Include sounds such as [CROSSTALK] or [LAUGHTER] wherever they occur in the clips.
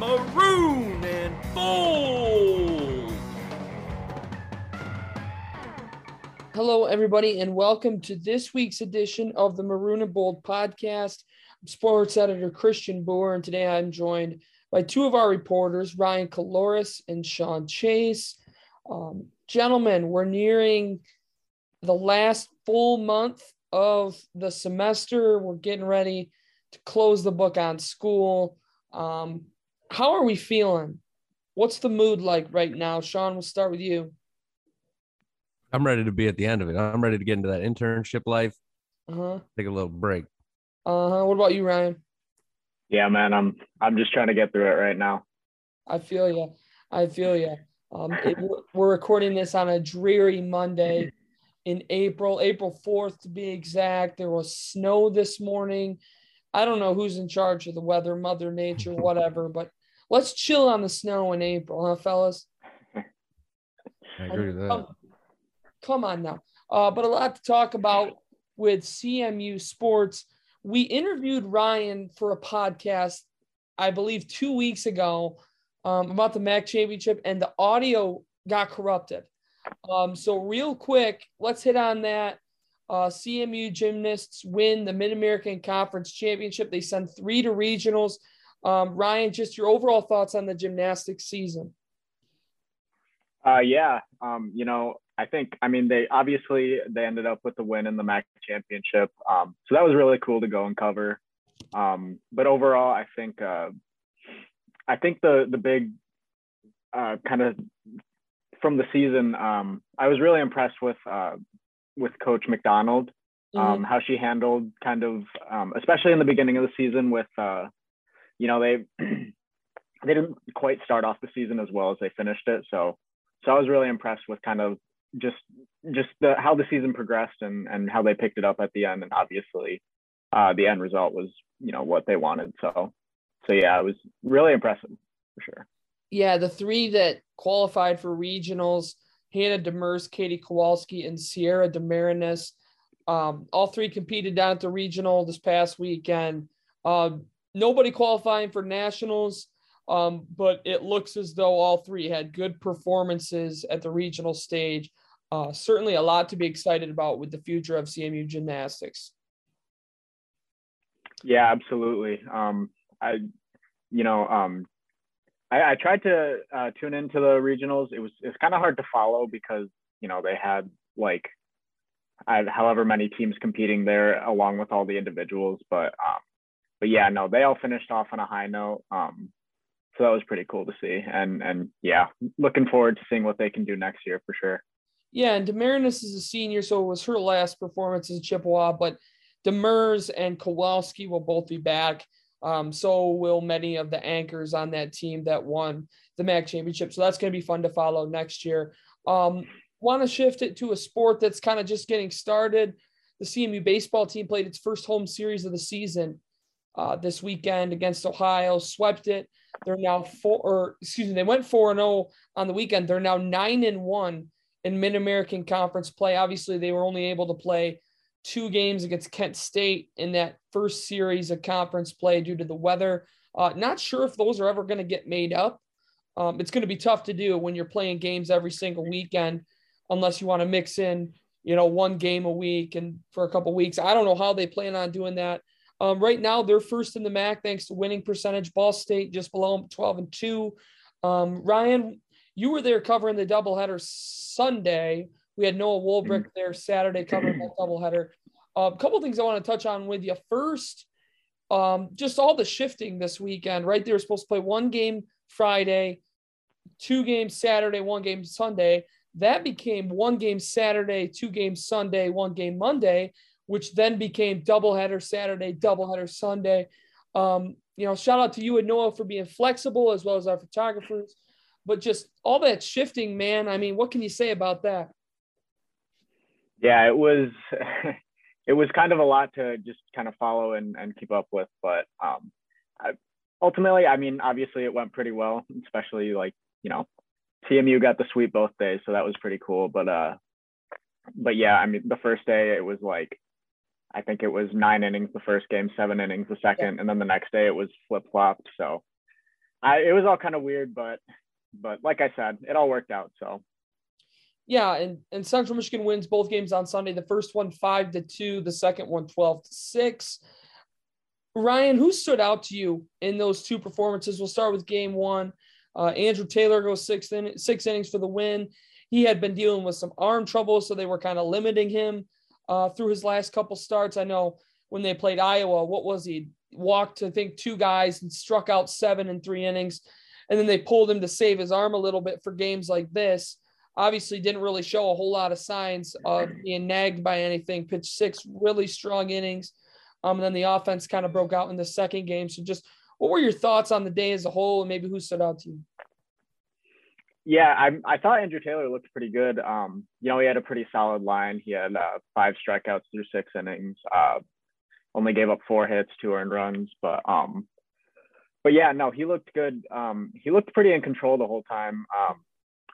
Maroon and Bold. Hello, everybody, and welcome to this week's edition of the Maroon and Bold podcast. I'm sports editor Christian Boer, and today I'm joined by two of our reporters, Ryan Caloris and Sean Chase. Um, gentlemen, we're nearing the last full month of the semester. We're getting ready to close the book on school. Um, how are we feeling? What's the mood like right now? Sean, we'll start with you. I'm ready to be at the end of it. I'm ready to get into that internship life. Uh-huh. Take a little break. Uh-huh. What about you, Ryan? Yeah, man, I'm I'm just trying to get through it right now. I feel you. I feel you. Um, it, we're recording this on a dreary Monday in April, April 4th to be exact. There was snow this morning. I don't know who's in charge of the weather, Mother Nature, [LAUGHS] whatever, but let's chill on the snow in April, huh, fellas? I agree with that. Come, come on now. Uh, but a lot to talk about with CMU sports. We interviewed Ryan for a podcast, I believe, two weeks ago um, about the MAC championship, and the audio got corrupted. Um, so, real quick, let's hit on that. Uh, CMU gymnasts win the Mid American Conference Championship. They send three to regionals. Um, Ryan, just your overall thoughts on the gymnastics season. Uh, yeah, um, you know, I think, I mean, they obviously they ended up with the win in the MAC championship, um, so that was really cool to go and cover. Um, but overall, I think, uh, I think the the big uh, kind of from the season, um, I was really impressed with uh, with Coach McDonald, um, mm-hmm. how she handled kind of, um, especially in the beginning of the season with, uh, you know, they [CLEARS THROAT] they didn't quite start off the season as well as they finished it. So so I was really impressed with kind of just just the how the season progressed and and how they picked it up at the end. And obviously, uh, the end result was you know what they wanted. So so yeah, it was really impressive for sure. Yeah, the three that qualified for regionals Hannah Demers, Katie Kowalski, and Sierra Demarinis. Um, all three competed down at the regional this past weekend. Uh, nobody qualifying for nationals, um, but it looks as though all three had good performances at the regional stage. Uh, certainly a lot to be excited about with the future of CMU gymnastics. Yeah, absolutely. Um, I, you know, um, I, I tried to uh, tune into the regionals. It was it's kind of hard to follow because you know they had like I, however many teams competing there along with all the individuals. But um, but yeah, no, they all finished off on a high note. Um, so that was pretty cool to see. And and yeah, looking forward to seeing what they can do next year for sure. Yeah, and Demarinis is a senior, so it was her last performance as a Chippewa, but Demers and Kowalski will both be back. Um, so will many of the anchors on that team that won the MAC championship. So that's going to be fun to follow next year. Um, Want to shift it to a sport that's kind of just getting started. The CMU baseball team played its first home series of the season uh, this weekend against Ohio, swept it. They're now four, or excuse me, they went four and zero oh on the weekend. They're now nine and one in Mid American Conference play. Obviously, they were only able to play two games against Kent State in that first series of conference play due to the weather. Uh, not sure if those are ever going to get made up. Um, it's going to be tough to do when you're playing games every single weekend, unless you want to mix in, you know, one game a week and for a couple weeks. I don't know how they plan on doing that. Um, right now, they're first in the MAC thanks to winning percentage. Ball State just below them, 12 and 2. Um, Ryan, you were there covering the doubleheader Sunday. We had Noah Wolbrick mm-hmm. there Saturday covering that [CLEARS THROAT] doubleheader. A uh, couple things I want to touch on with you. First, um, just all the shifting this weekend, right? They were supposed to play one game Friday, two games Saturday, one game Sunday. That became one game Saturday, two games Sunday, one game Monday, which then became doubleheader Saturday, doubleheader Sunday. Um, you know, shout out to you and Noah for being flexible as well as our photographers. But just all that shifting, man. I mean, what can you say about that? yeah, it was [LAUGHS] it was kind of a lot to just kind of follow and, and keep up with. But um, I, ultimately, I mean, obviously it went pretty well, especially like you know, CMU got the sweep both days, so that was pretty cool. But uh, but yeah, I mean, the first day it was like I think it was nine innings the first game, seven innings the second, yeah. and then the next day it was flip flopped. So I it was all kind of weird, but but like I said, it all worked out. So yeah, and, and Central Michigan wins both games on Sunday. The first one five to two, the second one 12 to six. Ryan, who stood out to you in those two performances? We'll start with game one. Uh, Andrew Taylor goes six, in, six innings for the win. He had been dealing with some arm trouble, so they were kind of limiting him uh, through his last couple starts. I know when they played Iowa, what was he? Walked, I think, two guys and struck out seven in three innings. And then they pulled him to save his arm a little bit for games like this. Obviously, didn't really show a whole lot of signs of being nagged by anything. Pitched six really strong innings. Um, and then the offense kind of broke out in the second game. So, just what were your thoughts on the day as a whole, and maybe who stood out to you? Yeah, I I thought Andrew Taylor looked pretty good. Um, you know, he had a pretty solid line. He had uh, five strikeouts through six innings. Uh, only gave up four hits, two earned runs, but um, but yeah, no, he looked good. Um, he looked pretty in control the whole time. Um,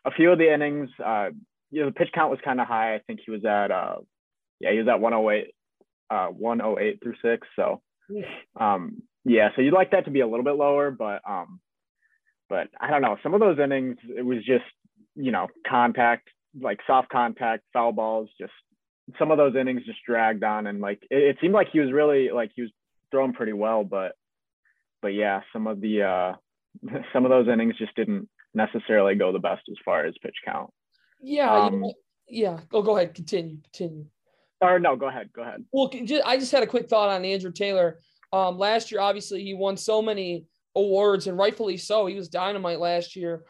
a few of the innings, uh, you know, the pitch count was kind of high. I think he was at uh, yeah, he was at 108, uh, 108 through six. So, um, yeah, so you'd like that to be a little bit lower, but um, but I don't know. Some of those innings, it was just you know contact, like soft contact, foul balls. Just some of those innings just dragged on, and like it, it seemed like he was really like he was throwing pretty well, but but yeah, some of the uh, [LAUGHS] some of those innings just didn't necessarily go the best as far as pitch count. Yeah, um, yeah. Oh, go ahead. Continue. Continue. Or no, go ahead. Go ahead. Well, I just had a quick thought on Andrew Taylor. Um, last year, obviously, he won so many awards, and rightfully so. He was dynamite last year.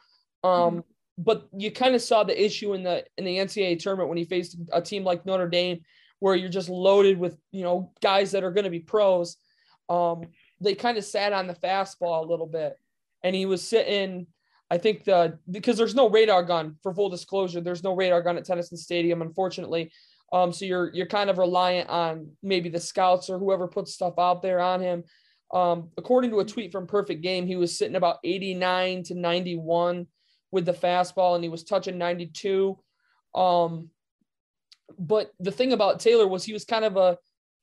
Um, mm-hmm. But you kind of saw the issue in the in the NCAA tournament when he faced a team like Notre Dame, where you're just loaded with you know guys that are going to be pros. Um, they kind of sat on the fastball a little bit, and he was sitting. I think the because there's no radar gun for full disclosure. There's no radar gun at Theunissen Stadium, unfortunately. Um, so you're you're kind of reliant on maybe the scouts or whoever puts stuff out there on him. Um, according to a tweet from Perfect Game, he was sitting about 89 to 91 with the fastball, and he was touching 92. Um, but the thing about Taylor was he was kind of a,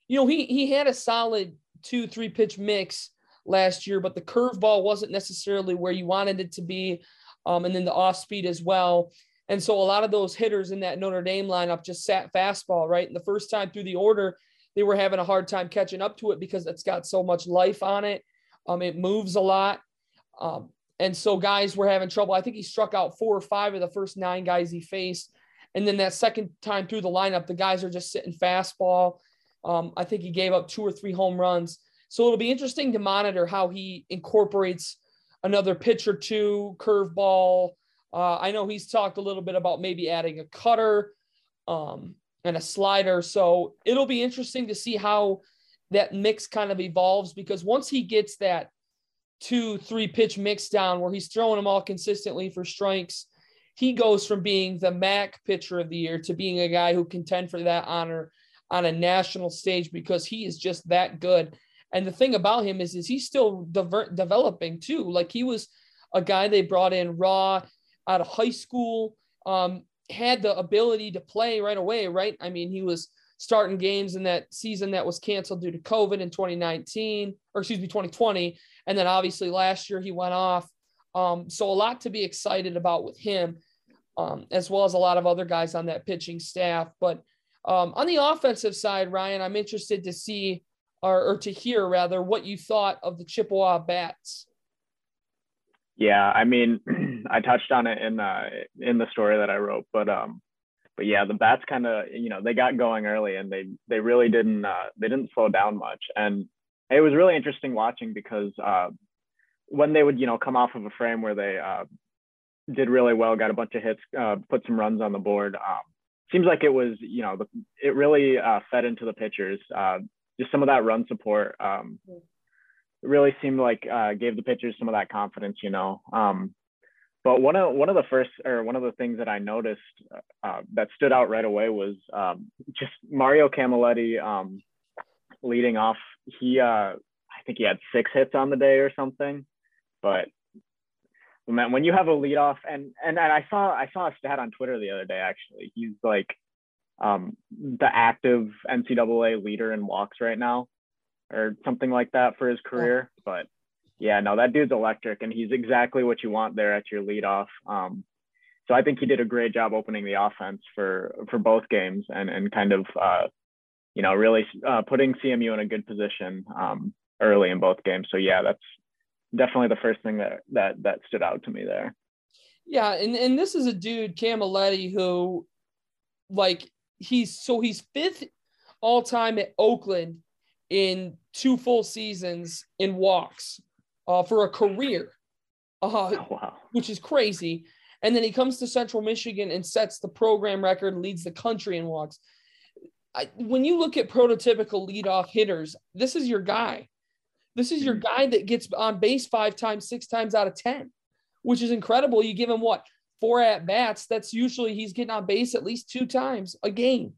you know, he he had a solid two three pitch mix last year, but the curveball wasn't necessarily where you wanted it to be, um, and then the off speed as well. And so a lot of those hitters in that Notre Dame lineup just sat fastball, right? And the first time through the order, they were having a hard time catching up to it because it's got so much life on it. Um, it moves a lot. Um, and so guys were having trouble. I think he struck out four or five of the first nine guys he faced. And then that second time through the lineup, the guys are just sitting fastball. Um, I think he gave up two or three home runs. So it'll be interesting to monitor how he incorporates another pitch or two, curveball. Uh, I know he's talked a little bit about maybe adding a cutter. Um, and a slider. So it'll be interesting to see how that mix kind of evolves because once he gets that two, three pitch mix down where he's throwing them all consistently for strikes, he goes from being the MAC pitcher of the year to being a guy who contend for that honor on a national stage because he is just that good. And the thing about him is, is he's still de- developing too. Like he was a guy they brought in raw out of high school. Um, had the ability to play right away, right? I mean, he was starting games in that season that was canceled due to COVID in 2019, or excuse me, 2020. And then obviously last year he went off. Um, so a lot to be excited about with him, um, as well as a lot of other guys on that pitching staff. But um, on the offensive side, Ryan, I'm interested to see or, or to hear rather what you thought of the Chippewa bats. Yeah, I mean, [CLEARS THROAT] I touched on it in uh, in the story that I wrote, but um, but yeah, the bats kind of you know they got going early and they they really didn't uh, they didn't slow down much, and it was really interesting watching because uh, when they would you know come off of a frame where they uh, did really well, got a bunch of hits, uh, put some runs on the board. Um, seems like it was you know the, it really uh, fed into the pitchers. Uh, just some of that run support. Um, really seemed like uh, gave the pitchers some of that confidence, you know. Um, but one of one of the first or one of the things that I noticed uh, that stood out right away was um, just Mario Camilletti um, leading off. He uh, I think he had six hits on the day or something, but man, when you have a leadoff and and and I saw I saw a stat on Twitter the other day actually. He's like um, the active NCAA leader in walks right now, or something like that for his career. But yeah, no, that dude's electric, and he's exactly what you want there at your leadoff. Um, so I think he did a great job opening the offense for for both games, and and kind of uh, you know really uh, putting CMU in a good position um, early in both games. So yeah, that's definitely the first thing that that that stood out to me there. Yeah, and and this is a dude Camilletti who, like, he's so he's fifth all time at Oakland in two full seasons in walks uh, for a career, uh, Oh, wow. which is crazy. And then he comes to Central Michigan and sets the program record, leads the country in walks. I, when you look at prototypical leadoff hitters, this is your guy. This is your guy that gets on base five times, six times out of 10, which is incredible. You give him what? Four at bats. That's usually he's getting on base at least two times a game.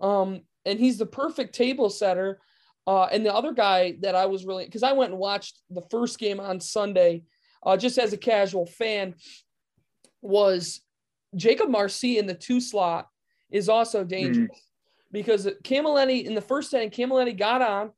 Um, and he's the perfect table setter. Uh, and the other guy that I was really, because I went and watched the first game on Sunday, uh, just as a casual fan, was Jacob Marcy in the two slot is also dangerous because Camilletti in the first inning, Camilletti got on.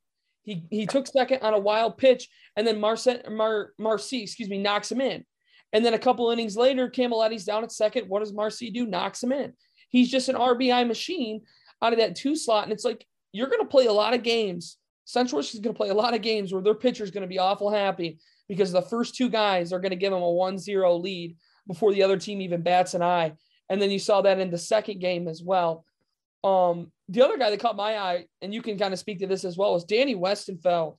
He, he took second on a wild pitch, and then Marce, Mar, Marcy, excuse me, knocks him in. And then a couple innings later, Camilletti's down at second. What does Marcy do? Knocks him in. He's just an RBI machine out of that two slot. And it's like, you're going to play a lot of games. Central is going to play a lot of games where their pitcher is going to be awful happy because the first two guys are going to give them a 1-0 lead before the other team even bats an eye. And then you saw that in the second game as well. Um, the other guy that caught my eye, and you can kind of speak to this as well, is Danny Wuestenfeld.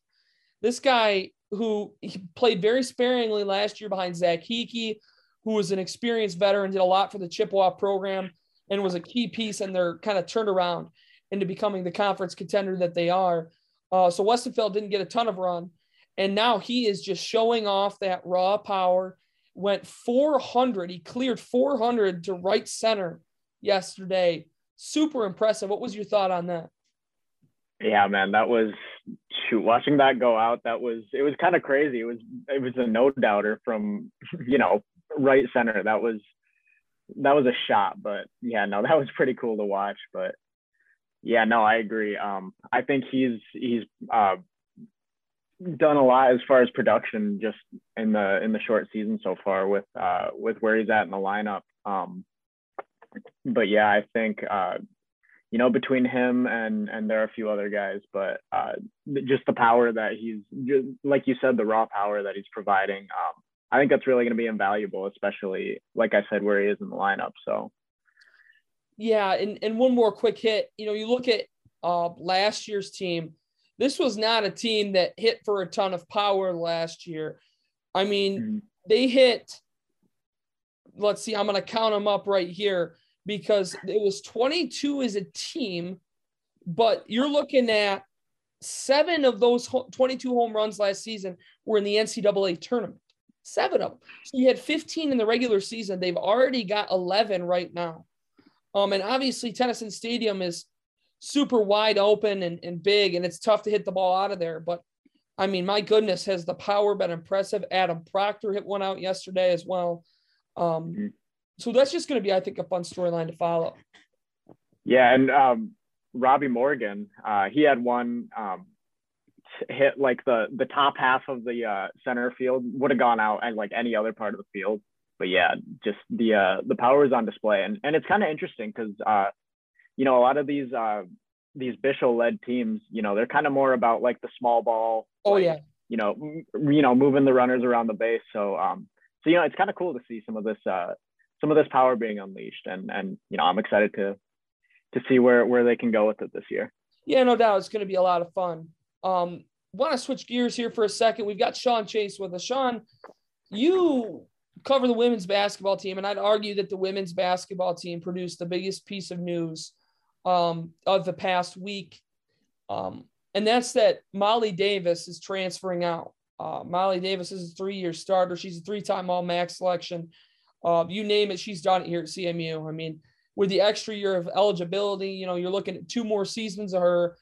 This guy who played very sparingly last year behind Zach Hickey, who was an experienced veteran, did a lot for the Chippewa program, and was a key piece in their kind of turnaround into becoming the conference contender that they are. Uh, so Wuestenfeld didn't get a ton of run, and now he is just showing off that raw power. Went 400. He cleared 400 to right center yesterday. Super impressive. What was your thought on that? Yeah, man, that was. Watching that go out, that was it was kind of crazy. It was it was a no doubter from you know right center. That was that was a shot, but yeah, no, that was pretty cool to watch. But yeah, no, I agree. Um, I think he's he's uh, done a lot as far as production just in the in the short season so far with uh, with where he's at in the lineup. Um, but yeah, I think uh, you know between him and and there are a few other guys, but uh, just the power that he's like you said, the raw power that he's providing. Um, I think that's really going to be invaluable, especially like I said, where he is in the lineup. So yeah, and and one more quick hit. You know, you look at uh, last year's team. This was not a team that hit for a ton of power last year. I mean, mm-hmm. they hit. Let's see, I'm going to count them up right here because it was 22 as a team, but you're looking at seven of those 22 home runs last season were in the NCAA tournament. Seven of them. So you had 15 in the regular season. They've already got 11 right now. Um, and obviously, Theunissen Stadium is super wide open and, and big, and it's tough to hit the ball out of there. But I mean, my goodness, has the power been impressive? Adam Proctor hit one out yesterday as well. Um, Mhm. so that's just going to be, I think, a fun storyline to follow. Yeah, and um, Robbie Morgan, uh, he had one um, hit like the the top half of the uh, center field would have gone out and like any other part of the field. But yeah, just the uh, the power is on display, and and it's kind of interesting because uh, you know a lot of these uh, these Bishop led teams, you know, they're kind of more about like the small ball. Oh like, yeah, You know, m- you know, moving the runners around the base. So um, so you know, it's kind of cool to see some of this uh, some of this power being unleashed, and and you know, I'm excited to to see where where they can go with it this year. yeah, no doubt, it's going to be a lot of fun. Um, want to switch gears here for a second? We've got Sean Chase with us. Sean, you cover the women's basketball team, and I'd argue that the women's basketball team produced the biggest piece of news um, of the past week. Um, and that's that Molly Davis is transferring out. Uh, Molly Davis is a three year starter. She's a three time All MAC selection. Uh, you name it, she's done it here at CMU. I mean, with the extra year of eligibility, you know, you're looking at two more seasons of her.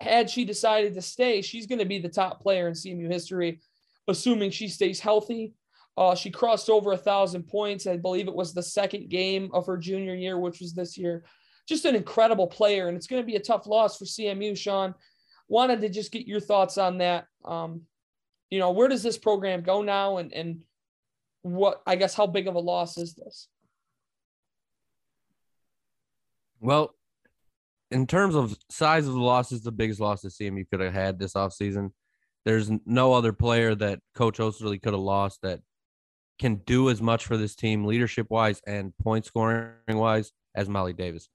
Had she decided to stay, she's going to be the top player in CMU history, assuming she stays healthy. Uh, she crossed over a thousand points. I believe it was the second game of her junior year, which was this year. Just an incredible player, and it's going to be a tough loss for CMU. Sean, wanted to just get your thoughts on that. Um, you know, where does this program go now? And and what I guess how big of a loss is this? Well, in terms of size of the losses, the biggest loss that CMU could have had this offseason. There's no other player that Coach Oesterle could have lost that can do as much for this team, leadership wise and point scoring wise, as Molly Davis.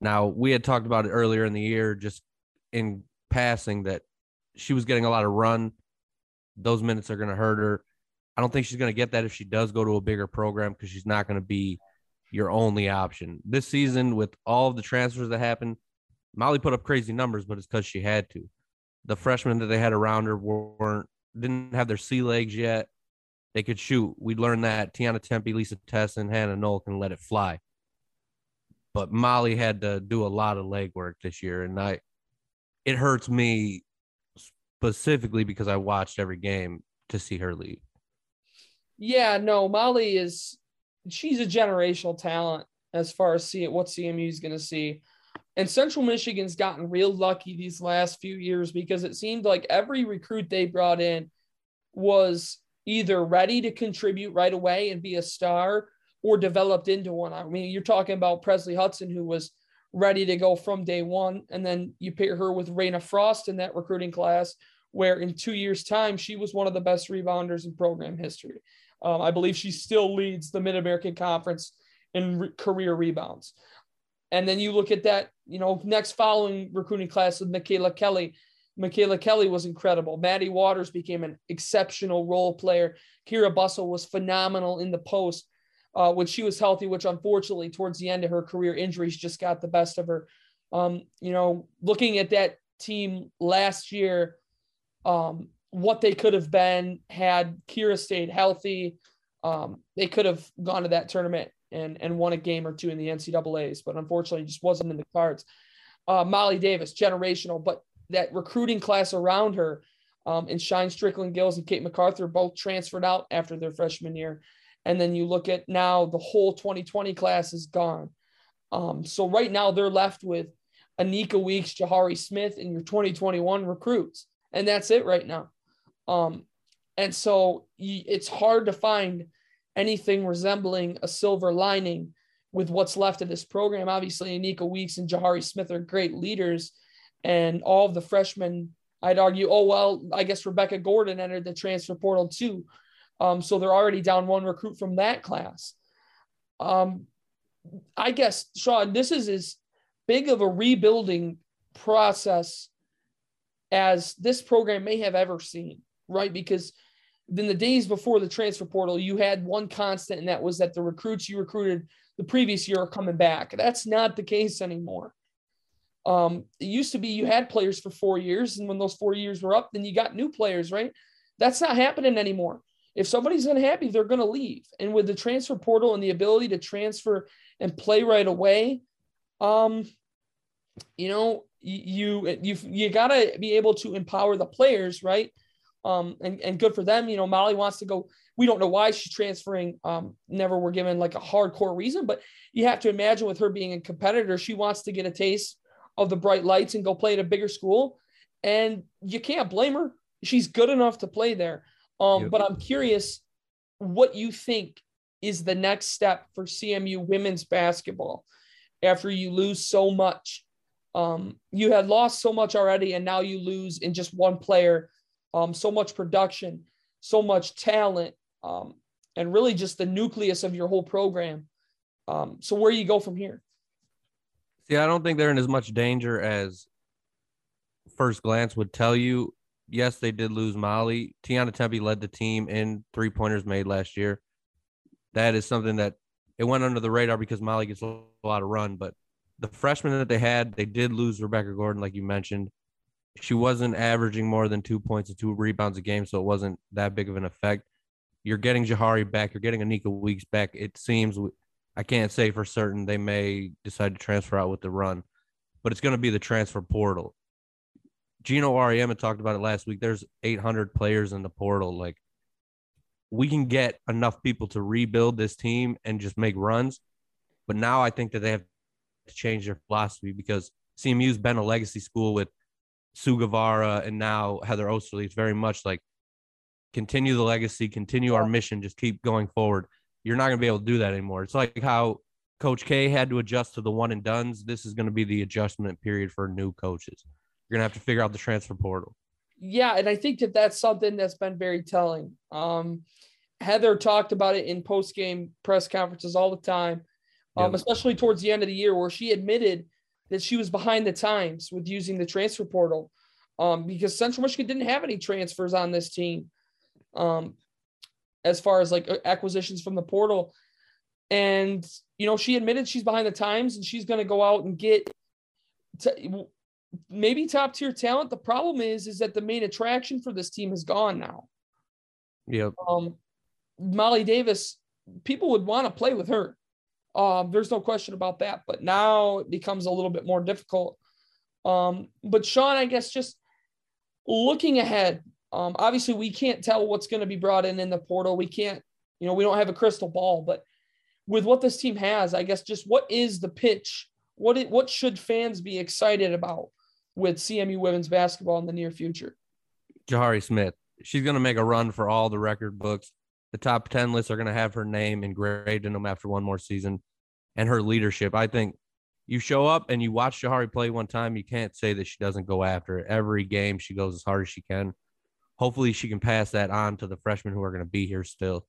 Now, we had talked about it earlier in the year, just in passing, that she was getting a lot of run. Those minutes are going to hurt her. I don't think she's going to get that if she does go to a bigger program because she's not going to be your only option. This season, with all of the transfers that happened, Molly put up crazy numbers, but it's because she had to. The freshmen that they had around her weren't didn't have their sea legs yet. They could shoot. We learned that Tiana Tempe, Lisa Tesson, Hannah Knoll can let it fly. But Molly had to do a lot of legwork this year, and I it hurts me specifically because I watched every game to see her leave. Yeah, no, Molly is she's a generational talent as far as see what CMU is going to see. And Central Michigan's gotten real lucky these last few years because it seemed like every recruit they brought in was either ready to contribute right away and be a star or developed into one. I mean, you're talking about Presley Hudson, who was ready to go from day one. And then you pair her with Reyna Frost in that recruiting class, where in two years' time, she was one of the best rebounders in program history. Um, I believe she still leads the Mid American Conference in re- career rebounds. And then you look at that, you know, next following recruiting class with Micaela Kelly. Micaela Kelly was incredible. Maddie Waters became an exceptional role player. Kyra Bussell was phenomenal in the post uh, when she was healthy, which unfortunately towards the end of her career, injuries just got the best of her. Um, you know, looking at that team last year, um, what they could have been had Kyra stayed healthy. Um, they could have gone to that tournament and, and won a game or two in the NCAAs, but unfortunately just wasn't in the cards. Uh, Molly Davis, generational, but that recruiting class around her um, and Shine Strickland Gills and Kate MacArthur both transferred out after their freshman year. And then you look at now the whole 2020 class is gone. Um, so right now they're left with Anika Weeks, Jahari Smith, and your 2021 recruits. And that's it right now. Um, and so it's hard to find anything resembling a silver lining with what's left of this program. Obviously, Anika Weeks and Jahari Smith are great leaders, and all of the freshmen, I'd argue, oh, well, I guess Rebecca Gordon entered the transfer portal too. Um, so they're already down one recruit from that class. Um, I guess, Sean, this is as big of a rebuilding process as this program may have ever seen right? Because in the days before the transfer portal, you had one constant, and that was that the recruits you recruited the previous year are coming back. That's not the case anymore. Um, it used to be you had players for four years, and when those four years were up, then you got new players, right? That's not happening anymore. If somebody's unhappy, they're going to leave. And with the transfer portal and the ability to transfer and play right away, um, you know, you you you got to be able to empower the players, right? Um, and, and good for them. You know, Molly wants to go. We don't know why she's transferring. Um, never were given like a hardcore reason, but you have to imagine with her being a competitor, she wants to get a taste of the bright lights and go play at a bigger school. And you can't blame her. She's good enough to play there. Um, yep. But I'm curious what you think is the next step for CMU women's basketball after you lose so much. Um, you had lost so much already, and now you lose in just one player um, so much production, so much talent, um, and really just the nucleus of your whole program. Um, so where you go from here? See, I don't think they're in as much danger as first glance would tell you. Yes, they did lose Molly. Tiana Tempe led the team in three pointers made last year. That is something that it went under the radar because Molly gets a lot of run. But the freshmen that they had, they did lose Rebecca Gordon, like you mentioned she wasn't averaging more than two points and two rebounds a game, so it wasn't that big of an effect. You're getting Jahari back. You're getting Anika Weeks back. It seems I can't say for certain they may decide to transfer out with the run, but it's going to be the transfer portal. Geno Auriemma talked about it last week. There's 800 players in the portal. Like we can get enough people to rebuild this team and just make runs. But now I think that they have to change their philosophy because CMU's been a legacy school with Sue Guevara and now Heather Oesterle. It's very much like continue the legacy, continue our mission, just keep going forward. You're not going to be able to do that anymore. It's like how Coach K had to adjust to the one and duns. This is going to be the adjustment period for new coaches. You're going to have to figure out the transfer portal. Yeah, and I think that that's something that's been very telling. Um, Heather talked about it in post game press conferences all the time, um, yep. especially towards the end of the year, where she admitted that she was behind the times with using the transfer portal um, because Central Michigan didn't have any transfers on this team um, as far as like acquisitions from the portal. And, you know, she admitted she's behind the times and she's going to go out and get to, maybe top tier talent. The problem is, is that the main attraction for this team is gone now. Yep. Um, Molly Davis, people would want to play with her. Um, there's no question about that. But now it becomes a little bit more difficult. Um, but Sean, I guess just looking ahead, um, obviously we can't tell what's going to be brought in in the portal. We can't, you know, we don't have a crystal ball. But with what this team has, I guess just what is the pitch? What it, what should fans be excited about with CMU women's basketball in the near future? Jahari Smith. She's going to make a run for all the record books the top 10 lists are going to have her name engraved in them after one more season and her leadership. I think you show up and you watch Jahari play one time, you can't say that she doesn't go after it. Every game, she goes as hard as she can. Hopefully, she can pass that on to the freshmen who are going to be here still.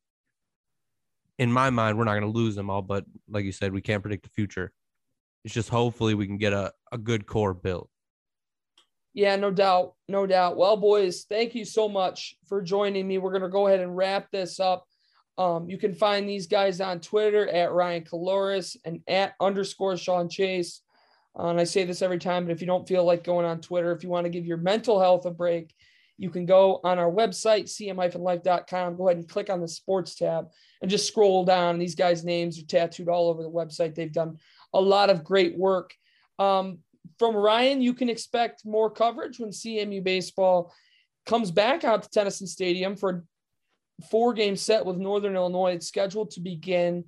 In my mind, we're not going to lose them all, but like you said, we can't predict the future. It's just hopefully we can get a, a good core built. Yeah, no doubt. No doubt. Well, boys, thank you so much for joining me. We're going to go ahead and wrap this up. Um, you can find these guys on Twitter at Ryan Caloris and at underscore Sean Chase. Uh, and I say this every time, but if you don't feel like going on Twitter, if you want to give your mental health a break, you can go on our website, cm-life.com, go ahead and click on the sports tab and just scroll down. These guys' names are tattooed all over the website. They've done a lot of great work. Um, from Ryan, you can expect more coverage when CMU baseball comes back out to Theunissen Stadium for a four game set with Northern Illinois. It's scheduled to begin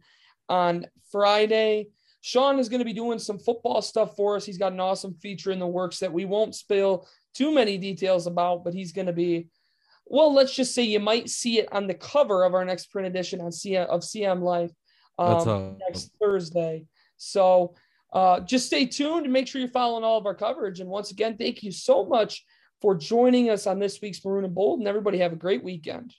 on Friday. Sean is going to be doing some football stuff for us. He's got an awesome feature in the works that we won't spill too many details about, but he's going to be, well, let's just say you might see it on the cover of our next print edition on CM, of CM Life um, next Thursday. So uh, just stay tuned and make sure you're following all of our coverage. And once again, thank you so much for joining us on this week's Maroon and Bold. And everybody have a great weekend.